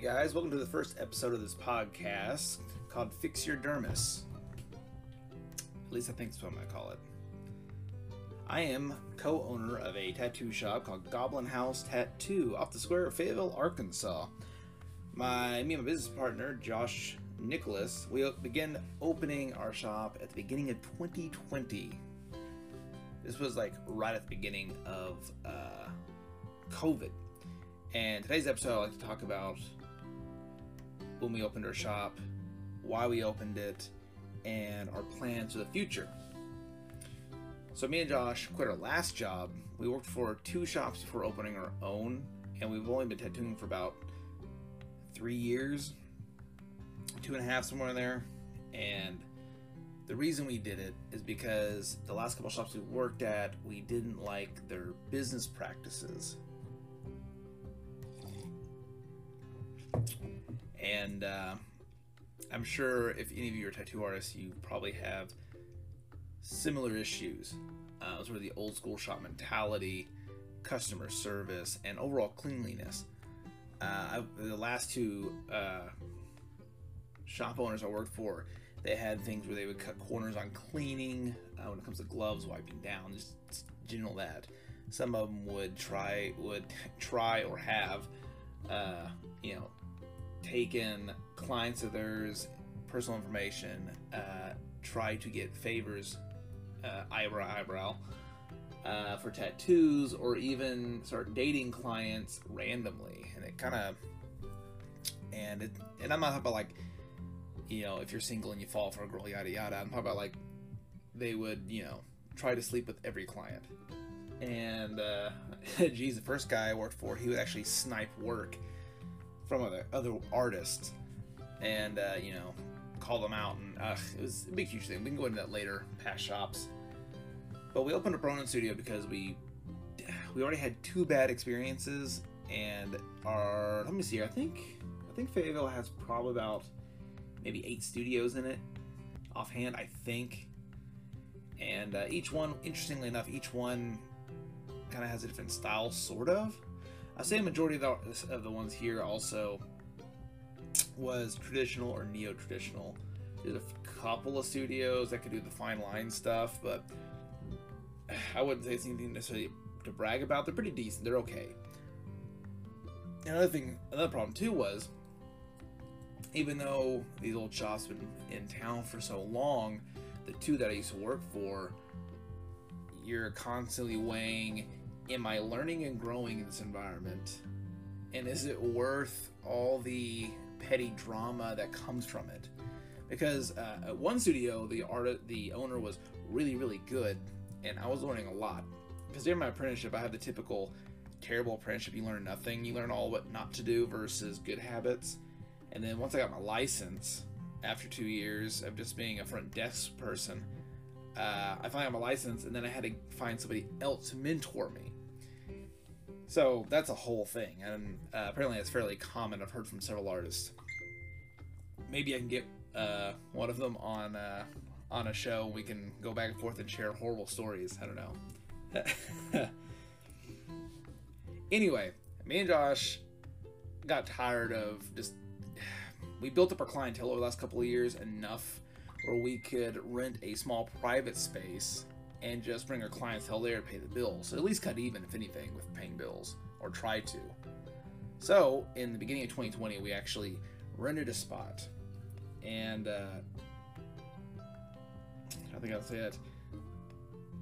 guys, welcome to the first episode of this podcast called Fix Your Dermis. At least I think that's what I'm going to call it. I am co owner of a tattoo shop called Goblin House Tattoo off the square of Fayetteville, Arkansas. My, me and my business partner, Josh Nicholas, we began opening our shop at the beginning of 2020. This was like right at the beginning of uh, COVID. And today's episode, I'd like to talk about when we opened our shop, why we opened it, and our plans for the future. So, me and Josh quit our last job. We worked for two shops before opening our own, and we've only been tattooing for about three years, two and a half, somewhere in there. And the reason we did it is because the last couple shops we worked at, we didn't like their business practices. And uh, I'm sure if any of you are tattoo artists, you probably have similar issues. Uh, sort of the old school shop mentality, customer service, and overall cleanliness. Uh, I, the last two uh, shop owners I worked for, they had things where they would cut corners on cleaning uh, when it comes to gloves, wiping down, just general that. Some of them would try would try or have, uh, you know, taken clients of theirs personal information, uh, try to get favors, uh, eyebrow eyebrow, uh, for tattoos, or even start dating clients randomly, and it kind of, and it, and I'm not talking about like, you know, if you're single and you fall for a girl, yada yada. I'm talking about like, they would, you know, try to sleep with every client, and uh, geez, the first guy I worked for, he would actually snipe work from other other artists, and uh, you know, call them out, and uh, it was a big huge thing. We can go into that later, past shops. But we opened a Ronin studio because we we already had two bad experiences, and our let me see, here. I think I think Fayetteville has probably about maybe eight studios in it, offhand, I think. And uh, each one, interestingly enough, each one kind of has a different style, sort of. I say a majority of the, of the ones here also was traditional or neo-traditional. There's a couple of studios that could do the fine line stuff, but I wouldn't say it's anything necessarily to brag about. They're pretty decent. They're okay. Another thing, another problem too was, even though these old shops have been in town for so long, the two that I used to work for, you're constantly weighing am I learning and growing in this environment? And is it worth all the petty drama that comes from it? Because uh, at one studio, the art, the owner was really, really good, and I was learning a lot. Because during my apprenticeship, I had the typical terrible apprenticeship. You learn nothing. You learn all what not to do versus good habits. And then once I got my license, after two years of just being a front desk person, uh, I finally got my license, and then I had to find somebody else to mentor me. So that's a whole thing, and uh, apparently it's fairly common. I've heard from several artists. Maybe I can get uh, one of them on uh, on a show. We can go back and forth and share horrible stories. I don't know. anyway, me and Josh got tired of just. We built up our clientele over the last couple of years enough where we could rent a small private space and just bring our clientele there to pay the bills. So at least cut even, if anything, with paying bills, or try to. So in the beginning of 2020, we actually rented a spot, and uh, I think I'll say it.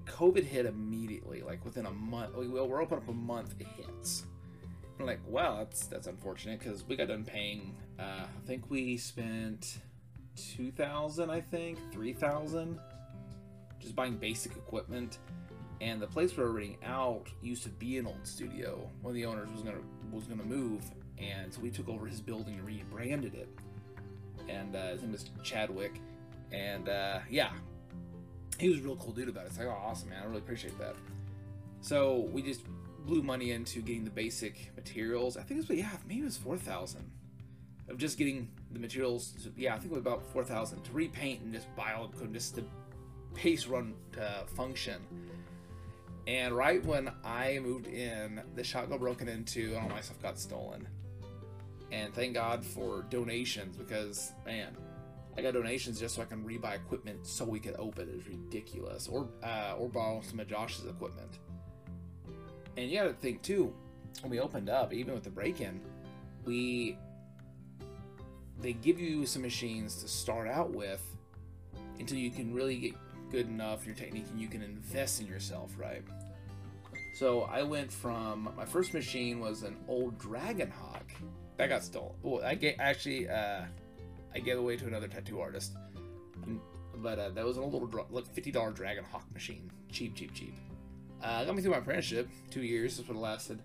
COVID hit immediately, like within a month. We, we're open up a month, it hits. I'm like, wow, that's that's unfortunate because we got done paying. Uh, I think we spent two thousand, I think three thousand just buying basic equipment. And the place we were renting out used to be an old studio. One of the owners was gonna was gonna move, and so we took over his building and rebranded it. And uh, his name was Chadwick, and uh, yeah, he was a real cool dude about it. It's like, oh, awesome, man! I really appreciate that. So we just blew money into getting the basic materials. I think it was yeah, maybe it was four thousand of just getting the materials. Yeah, I think it was about four thousand to repaint and just buy all equipment just to pace run uh, function. And right when I moved in, the shop got broken into and all my stuff got stolen. And thank God for donations because, man, I got donations just so I can rebuy equipment so we could open. It's ridiculous. Or uh, or borrow some of Josh's equipment. And you got to think too, when we opened up, even with the break-in, we they give you some machines to start out with until you can really get good enough your technique and you can invest in yourself, right? So I went from my first machine was an old Dragon Hawk that got stolen. Well, I get actually uh, I gave away to another tattoo artist, but uh, that was a little like fifty dollar Dragon Hawk machine, cheap, cheap, cheap. Uh, got me through my apprenticeship, two years is what it lasted,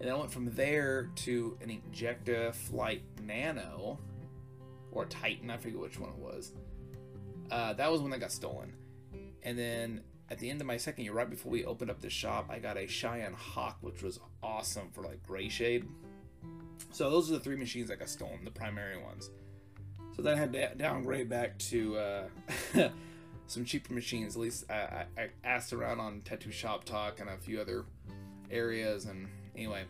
and then I went from there to an Inkjecta Flite Nano or Titan, I forget which one it was. Uh, that was when that got stolen, and then at the end of my second year, right before we opened up the shop, I got a Cheyenne Hawk, which was awesome for like gray shade. So those are the three machines that got stolen, the primary ones. So then I had to downgrade back to uh, some cheaper machines. At least I, I, asked around on Tattoo Shop Talk and a few other areas. And anyway,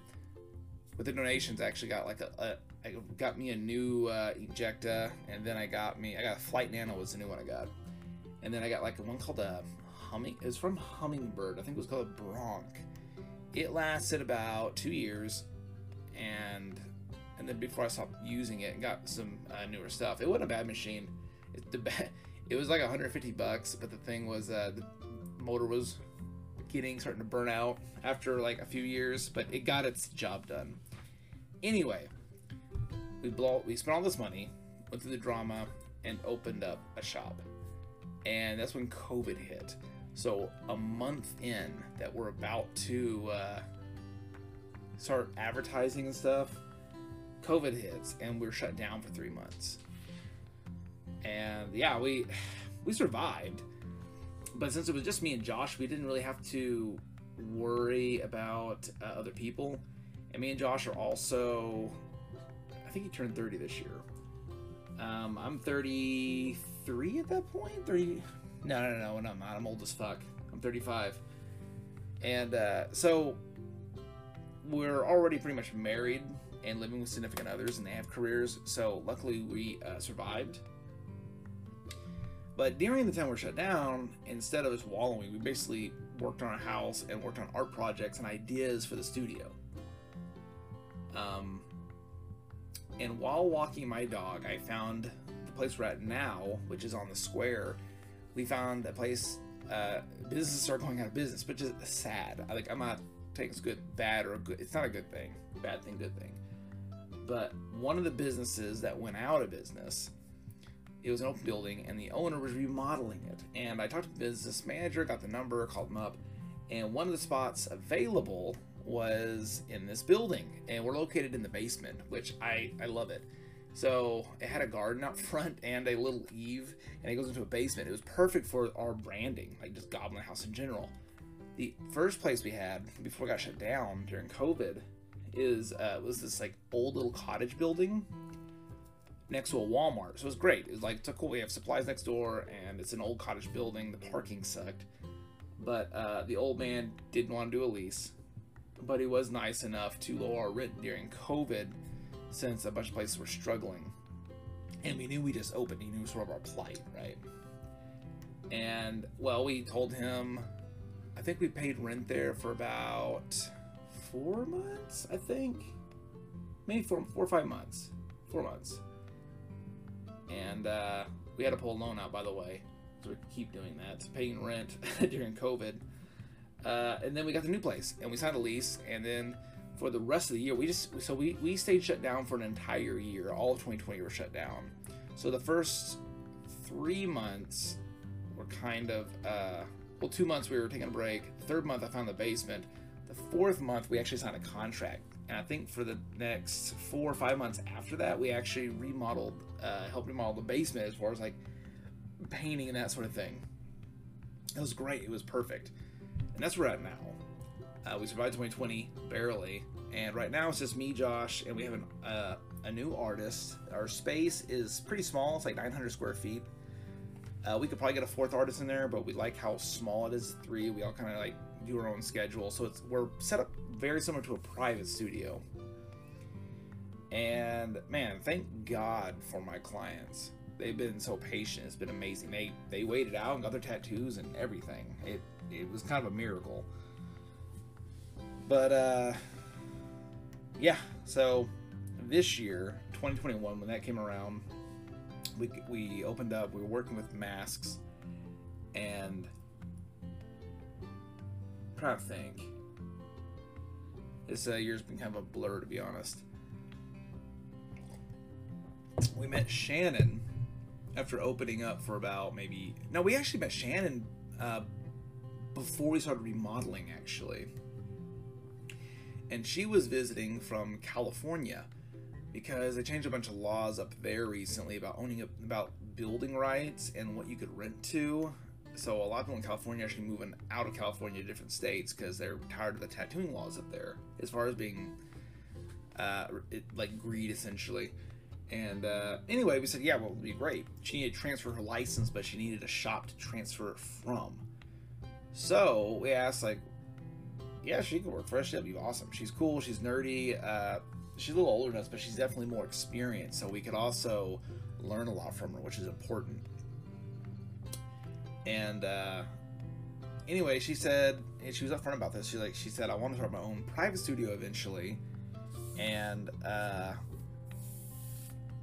with the donations, I actually got like a, a I got me a new uh, Inkjecta, and then I got me I got a Flite Nano was the new one I got, and then I got like one called a Humming. It was from Hummingbird. I think it was called a. It lasted about two years, and and then before I stopped using it and got some uh, newer stuff. It wasn't a bad machine. It, the it was like 150 bucks, but the thing was uh, the motor was getting starting to burn out after like a few years, but it got its job done. Anyway, we blow we spent all this money, went through the drama, and opened up a shop. And that's when COVID hit. So a month in that we're about to uh, start advertising and stuff, COVID hits and we're shut down for three months. And yeah, we we survived, but since it was just me and Josh, we didn't really have to worry about uh, other people. And me and Josh are also, I think he turned 30 this year. Um, I'm 33 at that point. 30? No, no, no, no, I'm not. I'm old as fuck. I'm 35. And uh, so we're already pretty much married and living with significant others, and they have careers. So luckily, we uh, survived. But during the time we're shut down, instead of just wallowing, we basically worked on our house and worked on art projects and ideas for the studio. Um, and while walking my dog, I found place we're at now, which is on the square. We found that place. Uh, businesses are going out of business, which is sad. I, like I'm not taking it's good, bad, or good. It's not a good thing. Bad thing, good thing. But one of the businesses that went out of business, it was an open building, and the owner was remodeling it. And I talked to the business manager, got the number, called him up, and one of the spots available was in this building, and we're located in the basement, which I I love it. So it had a garden out front and a little eave, and it goes into a basement. It was perfect for our branding, like just Goblin House in general. The first place we had before we got shut down during COVID is uh, was this like old little cottage building next to a Walmart. So it was great. It was like it's cool. We have supplies next door, and it's an old cottage building. The parking sucked, but uh, the old man didn't want to do a lease, but he was nice enough to lower our rent during COVID, since a bunch of places were struggling, and we knew we just opened. He knew sort of our plight, right? And well, we told him. I think we paid rent there for about four months, I think. Maybe four, four or five months. Four months. And uh, we had to pull a loan out, by the way. So we keep doing that, paying rent during COVID. Uh, and then we got the new place, and we signed a lease. And then for the rest of the year, we just so we we stayed shut down for an entire year. All of 2020 were shut down. So the first three months were kind of uh, well, two months we were taking a break. third month, I found the basement. The fourth month, we actually signed a contract. And I think for the next four or five months after that, we actually remodeled, uh, helped remodel the basement as far as like painting and that sort of thing. It was great. It was perfect. And that's where we're at now. Uh, we survived 2020 barely, and right now it's just me, Josh, and we have an, uh, a new artist. Our space is pretty small; it's like 900 square feet. Uh, we could probably get a fourth artist in there, but we like how small it is. Three, we all kind of like do our own schedule, so it's we're set up very similar to a private studio. And man, thank God for my clients. They've been so patient. It's been amazing. They they waited out and got their tattoos and everything. It it was kind of a miracle. But uh yeah, so this year, 2021, when that came around, we we opened up. We were working with masks, and I'm trying to think. This uh, year's been kind of a blur, to be honest. We met Shannon after opening up for about maybe. No, we actually met Shannon uh, before we started remodeling, actually. And she was visiting from California because they changed a bunch of laws up there recently about owning about building rights and what you could rent to. So a lot of people in California are actually moving out of California to different states because they're tired of the tattooing laws up there, as far as being uh, it, like greed essentially. And uh, anyway, we said, yeah, well, it'd be great. She needed to transfer her license, but she needed a shop to transfer it from. So we asked, like, yeah, she could work for us. That'd be awesome. She's cool. She's nerdy. Uh, she's a little older than us, but she's definitely more experienced. So we could also learn a lot from her, which is important. And uh, anyway, she said, and she was upfront about this. She like, she said, I want to start my own private studio eventually, and uh,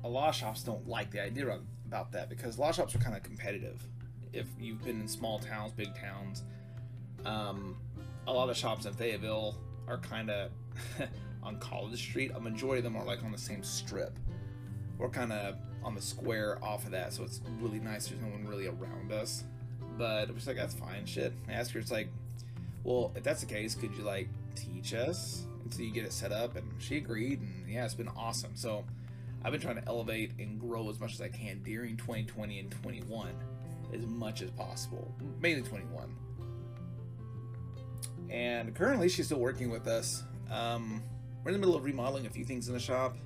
a lot of shops don't like the idea about that because a lot of shops are kind of competitive. If you've been in small towns, big towns, um, a lot of shops in Fayetteville are kind of on College Street. A majority of them are like on the same strip. We're kind of on the square off of that, so it's really nice. There's no one really around us. But it was like, that's fine. Shit. I asked her, it's like, well, if that's the case, could you like teach us until you get it set up? And she agreed, and yeah, it's been awesome. So I've been trying to elevate and grow as much as I can during 2020 and 21, as much as possible. Mainly 21. And currently, she's still working with us. Um, we're in the middle of remodeling a few things in the shop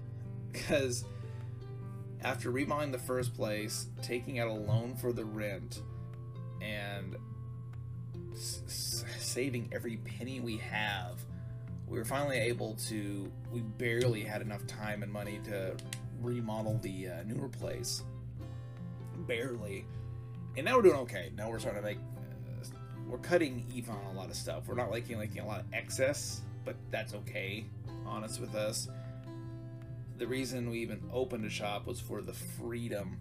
because after remodeling the first place, taking out a loan for the rent, and s- saving every penny we have, we were finally able to. We barely had enough time and money to remodel the uh, newer place. Barely. And now we're doing okay. Now we're starting to make. We're cutting even on a lot of stuff. We're not liking liking a lot of excess, but that's okay. Honest with us. The reason we even opened a shop was for the freedom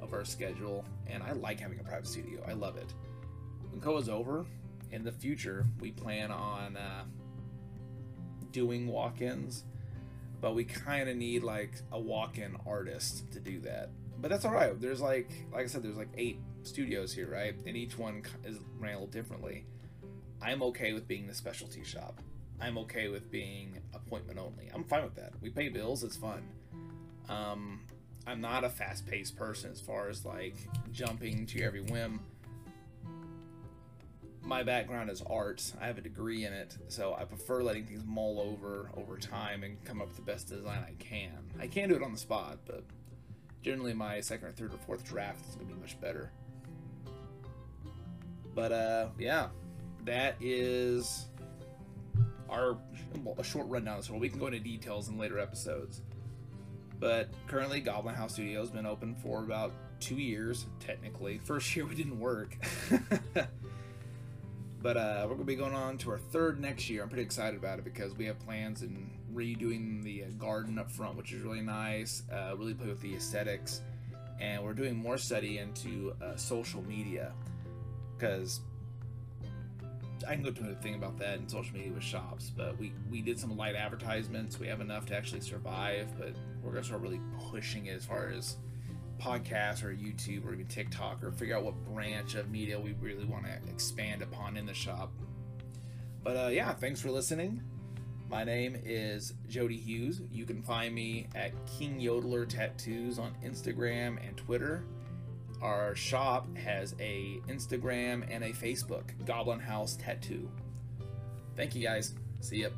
of our schedule, and I like having a private studio. I love it. When COA's over, in the future, we plan on uh, doing walk-ins, but we kind of need like a walk-in artist to do that. But that's all right. There's like, like I said, there's like eight studios here, right? And each one is ran differently. I'm okay with being the specialty shop. I'm okay with being appointment only. I'm fine with that. We pay bills. It's fun. Um, I'm not a fast-paced person as far as like jumping to every whim. My background is art. I have a degree in it, so I prefer letting things mull over over time and come up with the best design I can. I can do it on the spot, but generally my second or third or fourth draft is gonna be much better. But uh, yeah, that is our a short rundown. So we can go into details in later episodes. But currently, Goblin House Studio has been open for about two years, technically. First year we didn't work. but uh, we're going to be going on to our third next year. I'm pretty excited about it because we have plans in redoing the uh, garden up front, which is really nice. Uh, really play with the aesthetics. And we're doing more study into uh, social media because I can go to a thing about that in social media with shops, but we we did some light advertisements. We have enough to actually survive, but we're gonna start really pushing it as far as podcasts or YouTube or even TikTok or figure out what branch of media we really want to expand upon in the shop. But uh, yeah, thanks for listening. My name is Jody Hughes. You can find me at King Yodeler Tattoos on Instagram and Twitter. Our shop has a Instagram and a Facebook, Goblin House Tattoo. Thank you guys. See ya.